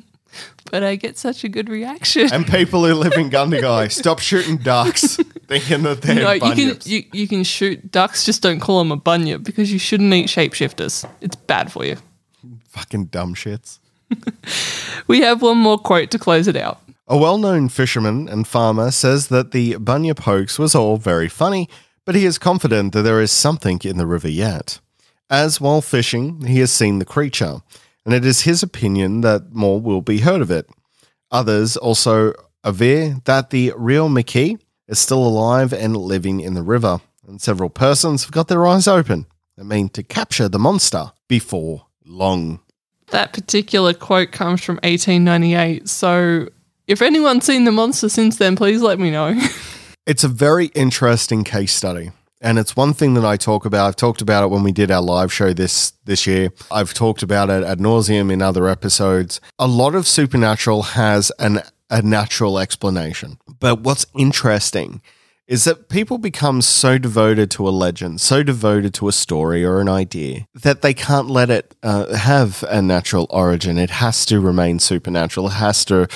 Speaker 6: But I get such a good reaction.
Speaker 5: and people who live in Gundagai, stop shooting ducks, thinking that they're
Speaker 6: no, you can
Speaker 5: bunyips.
Speaker 6: you, you can shoot ducks, just don't call them a bunyip because you shouldn't eat shapeshifters. It's bad for you.
Speaker 5: Fucking dumb shits.
Speaker 6: We have one more quote to close it out.
Speaker 5: A well known fisherman and farmer says that the bunyip hoax was all very funny, but he is confident that there is something in the river yet. As while fishing, he has seen the creature, and it is his opinion that more will be heard of it. Others also aver that the real McKee is still alive and living in the river, and several persons have got their eyes open and mean to capture the monster before long.
Speaker 6: That particular quote comes from 1898. So if anyone's seen the monster since then, please let me know.
Speaker 5: It's a very interesting case study. And it's one thing that I talk about. I've talked about it when we did our live show this this year. I've talked about it ad nauseum in other episodes. A lot of supernatural has an a natural explanation. But what's interesting is that people become so devoted to a legend, so devoted to a story or an idea that they can't let it uh, have a natural origin. It has to remain supernatural. It has to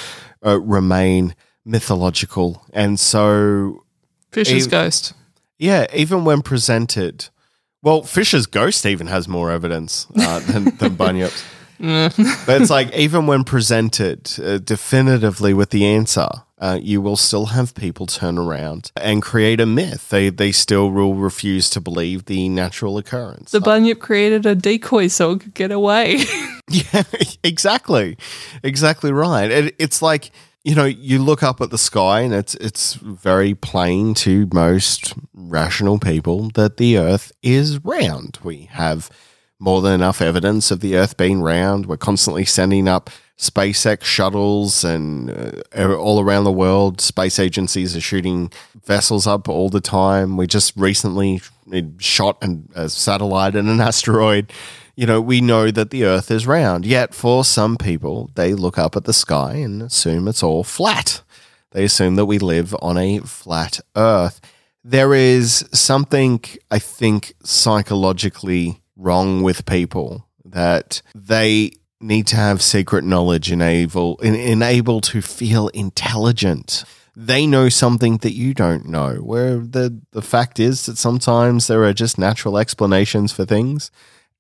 Speaker 5: uh, remain mythological. And so
Speaker 6: Fisher's
Speaker 5: Ev-
Speaker 6: ghost.
Speaker 5: yeah, even when presented, well, Fisher's ghost even has more evidence uh, than, than Bunyip's. but it's like even when presented uh, definitively with the answer, uh, you will still have people turn around and create a myth. They they still will refuse to believe the natural occurrence.
Speaker 6: The bunyip created a decoy so it could get away.
Speaker 5: Yeah, exactly, exactly right. It, it's like you know, you look up at the sky, and it's it's very plain to most rational people that the Earth is round. We have more than enough evidence of the Earth being round. We're constantly sending up SpaceX shuttles, and uh, all around the world, space agencies are shooting vessels up all the time. We just recently shot an, a satellite and an asteroid you know, we know that the earth is round. Yet for some people, they look up at the sky and assume it's all flat. They assume that we live on a flat earth. There is something, I think, psychologically wrong with people that they need to have secret knowledge enable en- enable to feel intelligent. They know something that you don't know. Where the the fact is that sometimes there are just natural explanations for things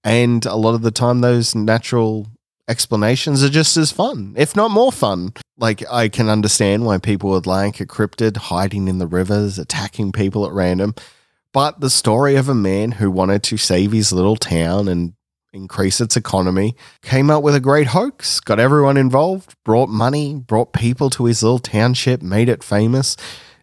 Speaker 5: and a lot of the time those natural explanations are just as fun if not more fun. Like i can understand why people would like a cryptid hiding in the rivers attacking people at random but the story of a man who wanted to save his little town and increase its economy, came up with a great hoax, got everyone involved, brought money, brought people to his little township, made it famous,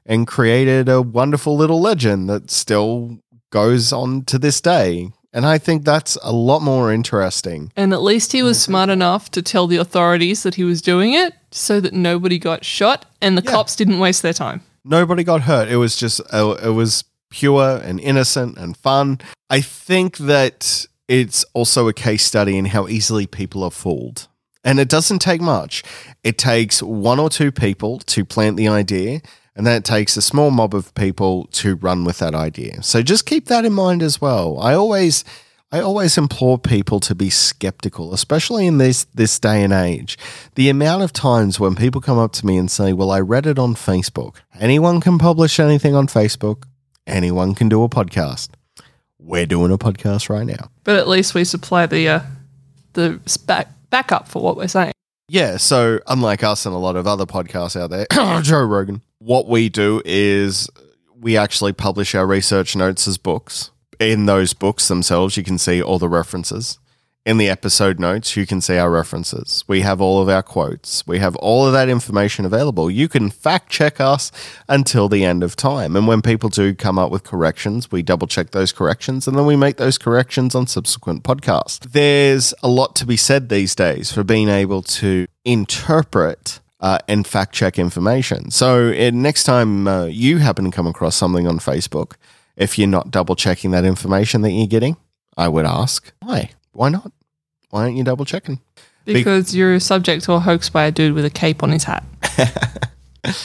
Speaker 5: and created a wonderful little legend that still goes on to this day. And I think that's a lot more interesting.
Speaker 6: And at least he was smart enough to tell the authorities that he was doing it so that nobody got shot and the cops didn't waste their time.
Speaker 5: Nobody got hurt. It was just, uh, it was pure and innocent and fun. I think that it's also a case study in how easily people are fooled. And it doesn't take much. It takes one or two people to plant the idea, and then it takes a small mob of people to run with that idea. So just keep that in mind as well. I always I always implore people to be skeptical, especially in this this day and age. The amount of times when people come up to me and say, "Well, I read it on Facebook." Anyone can publish anything on Facebook. Anyone can do a podcast. We're doing a podcast right now.
Speaker 6: But at least we supply the uh, the back backup for what we're saying.
Speaker 5: Yeah, so unlike us and a lot of other podcasts out there, Joe Rogan, what we do is we actually publish our research notes as books. In those books themselves, you can see all the references. In the episode notes, you can see our references. We have all of our quotes. We have all of that information available. You can fact check us until the end of time. And when people do come up with corrections, we double check those corrections and then we make those corrections on subsequent podcasts. There's a lot to be said these days for being able to interpret uh, and fact check information. So, uh, next time uh, you happen to come across something on Facebook, if you're not double checking that information that you're getting, I would ask why. Why not? Why aren't you double checking? Be-
Speaker 6: Because you're a subject to a hoax by a dude with a cape on his hat.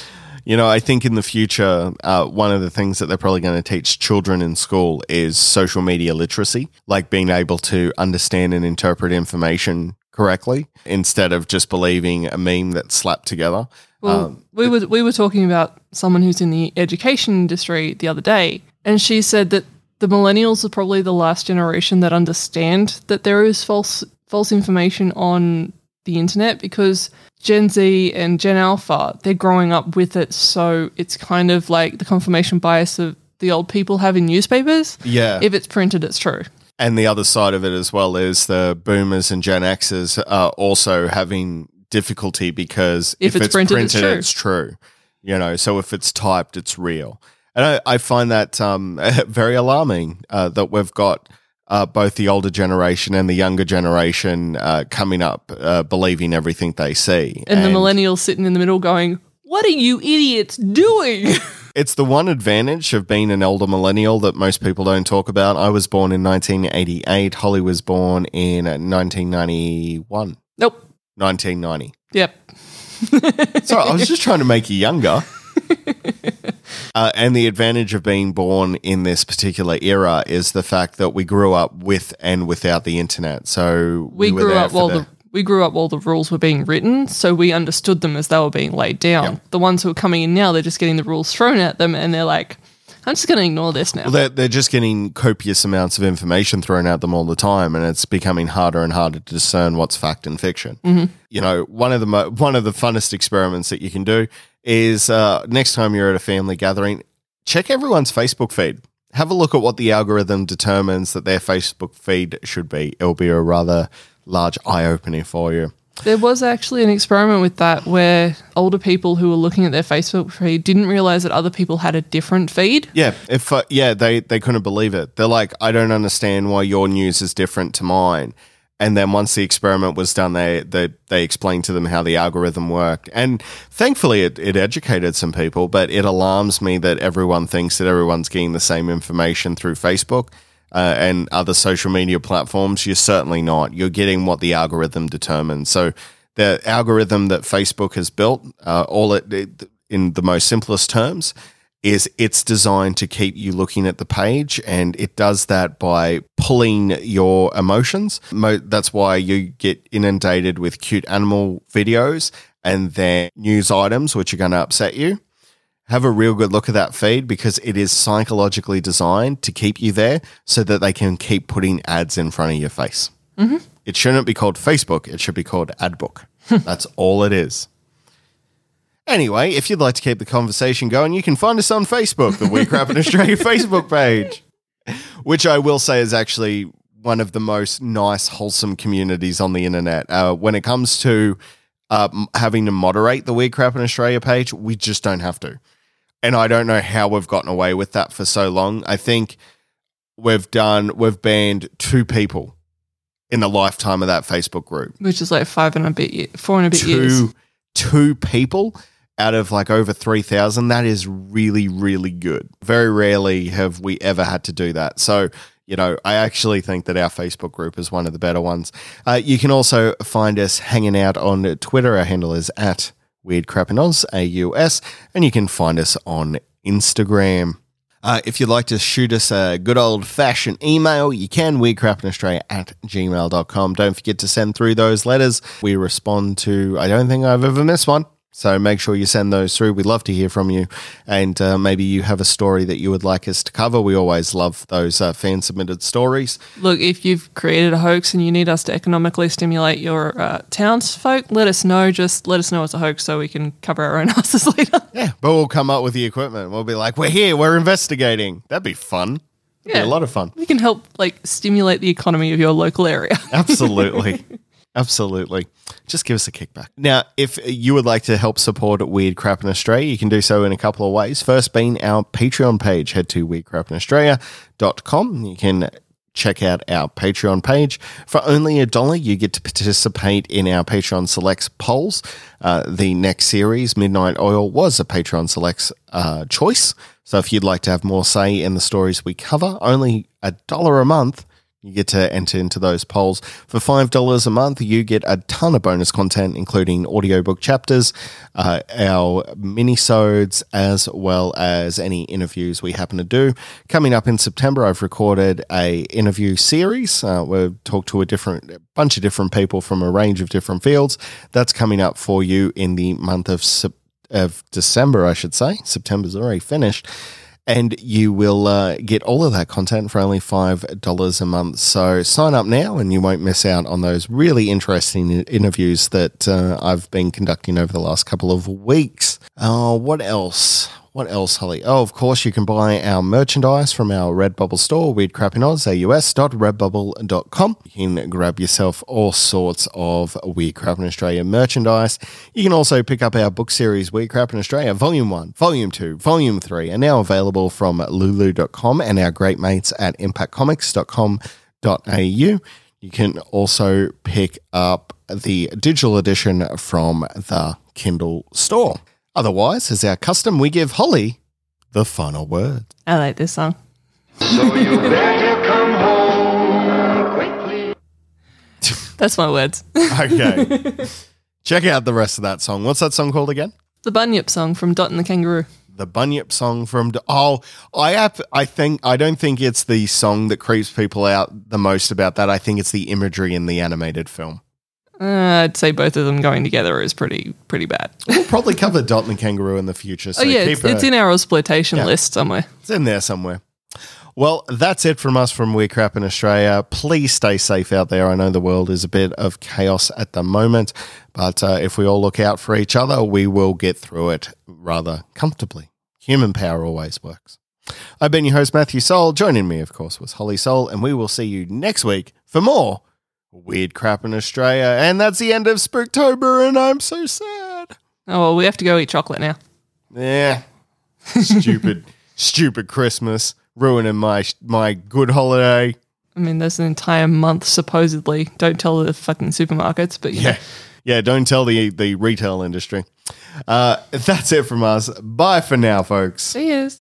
Speaker 5: You know, I think in the future, uh, one of the things that they're probably going to teach children in school is social media literacy, like being able to understand and interpret information correctly instead of just believing a meme that's slapped together.
Speaker 6: Well,
Speaker 5: Um,
Speaker 6: we were we were talking about someone who's in the education industry the other day, and she said that the millennials are probably the last generation that understand that there is false false information on the internet because Gen Z and Gen Alpha they're growing up with it, so it's kind of like the confirmation bias of the old people have in newspapers.
Speaker 5: Yeah.
Speaker 6: if it's printed, it's true.
Speaker 5: And the other side of it as well is the boomers and Gen Xers are also having difficulty because
Speaker 6: If it's printed, it's true.
Speaker 5: it's true. You know, so if it's typed, it's real. And I, I find that um, very alarming uh, that we've got uh, both the older generation and the younger generation uh, coming up uh, believing everything they see.
Speaker 6: And, the millennials sitting in the middle going, "What are you idiots doing?"
Speaker 5: It's the one advantage of being an older millennial that most people don't talk about. I was born in 1988. Holly was born in 1991.
Speaker 6: Nope.
Speaker 5: 1990.
Speaker 6: Yep.
Speaker 5: Sorry, I was just trying to make you younger. Uh, and the advantage of being born in this particular era is the fact that we grew up with and without the internet. So
Speaker 6: we,
Speaker 5: were
Speaker 6: grew up while the, we grew up while the rules were being written, so we understood them as they were being laid down. The ones who are coming in now, they're just getting the rules thrown at them, and they're like, "I'm just going to ignore this now."
Speaker 5: Well, they're, they're just getting copious amounts of information thrown at them all the time, and it's becoming harder and harder to discern what's fact and fiction.
Speaker 6: Mhm.
Speaker 5: You know, one of the mo- one of the funnest experiments that you can do is uh, next time you're at a family gathering, check everyone's Facebook feed. Have a look at what the algorithm determines that their Facebook feed should be. It'll be a rather large eye opener for you.
Speaker 6: There was actually an experiment with that where older people who were looking at their Facebook feed didn't realize that other people had a different feed.
Speaker 5: Yeah, if uh, yeah, they they couldn't believe it. They're like, I don't understand why your news is different to mine. And then once the experiment was done, they they they explained to them how the algorithm worked. And thankfully, it, it educated some people. But it alarms me that everyone thinks that everyone's getting the same information through Facebook. Uh, and other social media platforms, you're certainly not. You're getting what the algorithm determines. So, the algorithm that Facebook has built, uh, all it, it, in the most simplest terms, is it's designed to keep you looking at the page and it does that by pulling your emotions. Mo- That's why you get inundated with cute animal videos and then news items which are going to upset you. Have a real good look at that feed because it is psychologically designed to keep you there so that they can keep putting ads in front of your face.
Speaker 6: Mhm.
Speaker 5: It shouldn't be called Facebook, it should be called AdBook. That's all it is. Anyway, if you'd like to keep the conversation going, you can find us on Facebook, the Weird Crap in Australia Facebook page, which I will say is actually one of the most nice, wholesome communities on the internet. Uh, when it comes to uh, having to moderate the Weird Crap in Australia page, we just don't have to. And I don't know how we've gotten away with that for so long. I think we've done, we've banned two people in the lifetime of that Facebook group
Speaker 6: Which is like five and a bit, ye- four and a bit years.
Speaker 5: two two people out of like over 3000 that is really really good very rarely have we ever had to do that so you know i actually think that our facebook group is one of the better ones uh, you can also find us hanging out on twitter our handle is at weird crap Oz, aus and you can find us on instagram uh, if you'd like to shoot us a good old fashioned email, you can weirdcrapinaustralia at gmail.com. Don't forget to send through those letters. We respond to, I don't think I've ever missed one. So make sure you send those through. We'd love to hear from you. And uh, maybe you have a story that you would like us to cover. We always love those uh, fan submitted stories.
Speaker 6: Look, if you've created a hoax and you need us to economically stimulate your uh, townsfolk, let us know. Just let us know it's a hoax so we can cover our own asses later.
Speaker 5: Yeah, but we'll come up with the equipment. We'll be like, we're here, we're investigating. That'd be fun. Be
Speaker 6: Yeah.
Speaker 5: a lot of fun.
Speaker 6: We can help like stimulate the economy of your local area.
Speaker 5: Absolutely. Absolutely. Just give us a kickback. Now, if you would like to help support Weird Crap in Australia, you can do so in a couple of ways. First being our Patreon page. Head to weirdcrapinaustralia.com. You can check out our Patreon page. For only a dollar, you get to participate in our Patreon Selects polls. Uh, the next series, Midnight Oil, was a Patreon Selects uh, choice. So if you'd like to have more say in the stories we cover, only a dollar a month, you get to enter into those polls. For $5 a month, you get a ton of bonus content, including audiobook chapters, uh, our minisodes, as well as any interviews we happen to do. Coming up in September, I've recorded a interview series. Uh, we've talked to a different a bunch of different people from a range of different fields. That's coming up for you in the month of of December, I should say. September's already finished and you will uh, get all of that content for only $5 a month. So sign up now and you won't miss out on those really interesting interviews that uh, I've been conducting over the last couple of weeks. Oh, what else? What else, Holly? Oh, of course, you can buy our merchandise from our Redbubble store, Weird Crap in Oz, aus.redbubble.com. You can grab yourself all sorts of Weird Crap in Australia merchandise. You can also pick up our book series, Weird Crap in Australia, Volume 1, Volume 2, Volume 3, are now available from lulu.com and our great mates at impactcomics.com.au. You can also pick up the digital edition from the Kindle store. Otherwise, as our custom, we give Holly the final word.
Speaker 6: I like this song.
Speaker 7: So you better come home quickly.
Speaker 6: That's my words.
Speaker 5: Okay. Check out the rest of that song. What's that song called again?
Speaker 6: the Bunyip song from Dot and the Kangaroo.
Speaker 5: The Bunyip song from. Oh, I have, I think I don't think it's the song that creeps people out the most about that. I think it's the imagery in the animated film.
Speaker 6: Uh, I'd say both of them going together is pretty pretty bad.
Speaker 5: We'll probably cover Dot and the Kangaroo in the future. So
Speaker 6: oh yeah, it's, it's in our exploitation
Speaker 5: Yeah.
Speaker 6: list somewhere.
Speaker 5: It's in there somewhere. Well, that's it from us from Weird Crap in Australia. Please stay safe out there. I know the world is a bit of chaos at the moment, but uh, if we all look out for each other, we will get through it rather comfortably. Human power always works. I've been your host, Matthew Soul. Joining me, of course, was Holly Soul, and we will see you next week for more Weird Crap in Australia. And that's the end of Spooktober, and I'm so sad.
Speaker 6: Oh well, we have to go eat chocolate now.
Speaker 5: Yeah. Stupid, stupid Christmas ruining my my good holiday.
Speaker 6: I mean, there's an entire month supposedly. Don't tell the fucking supermarkets, but you know.
Speaker 5: Yeah. Yeah, don't tell the the retail industry. Uh, that's it from us. Bye for now, folks.
Speaker 6: See yous.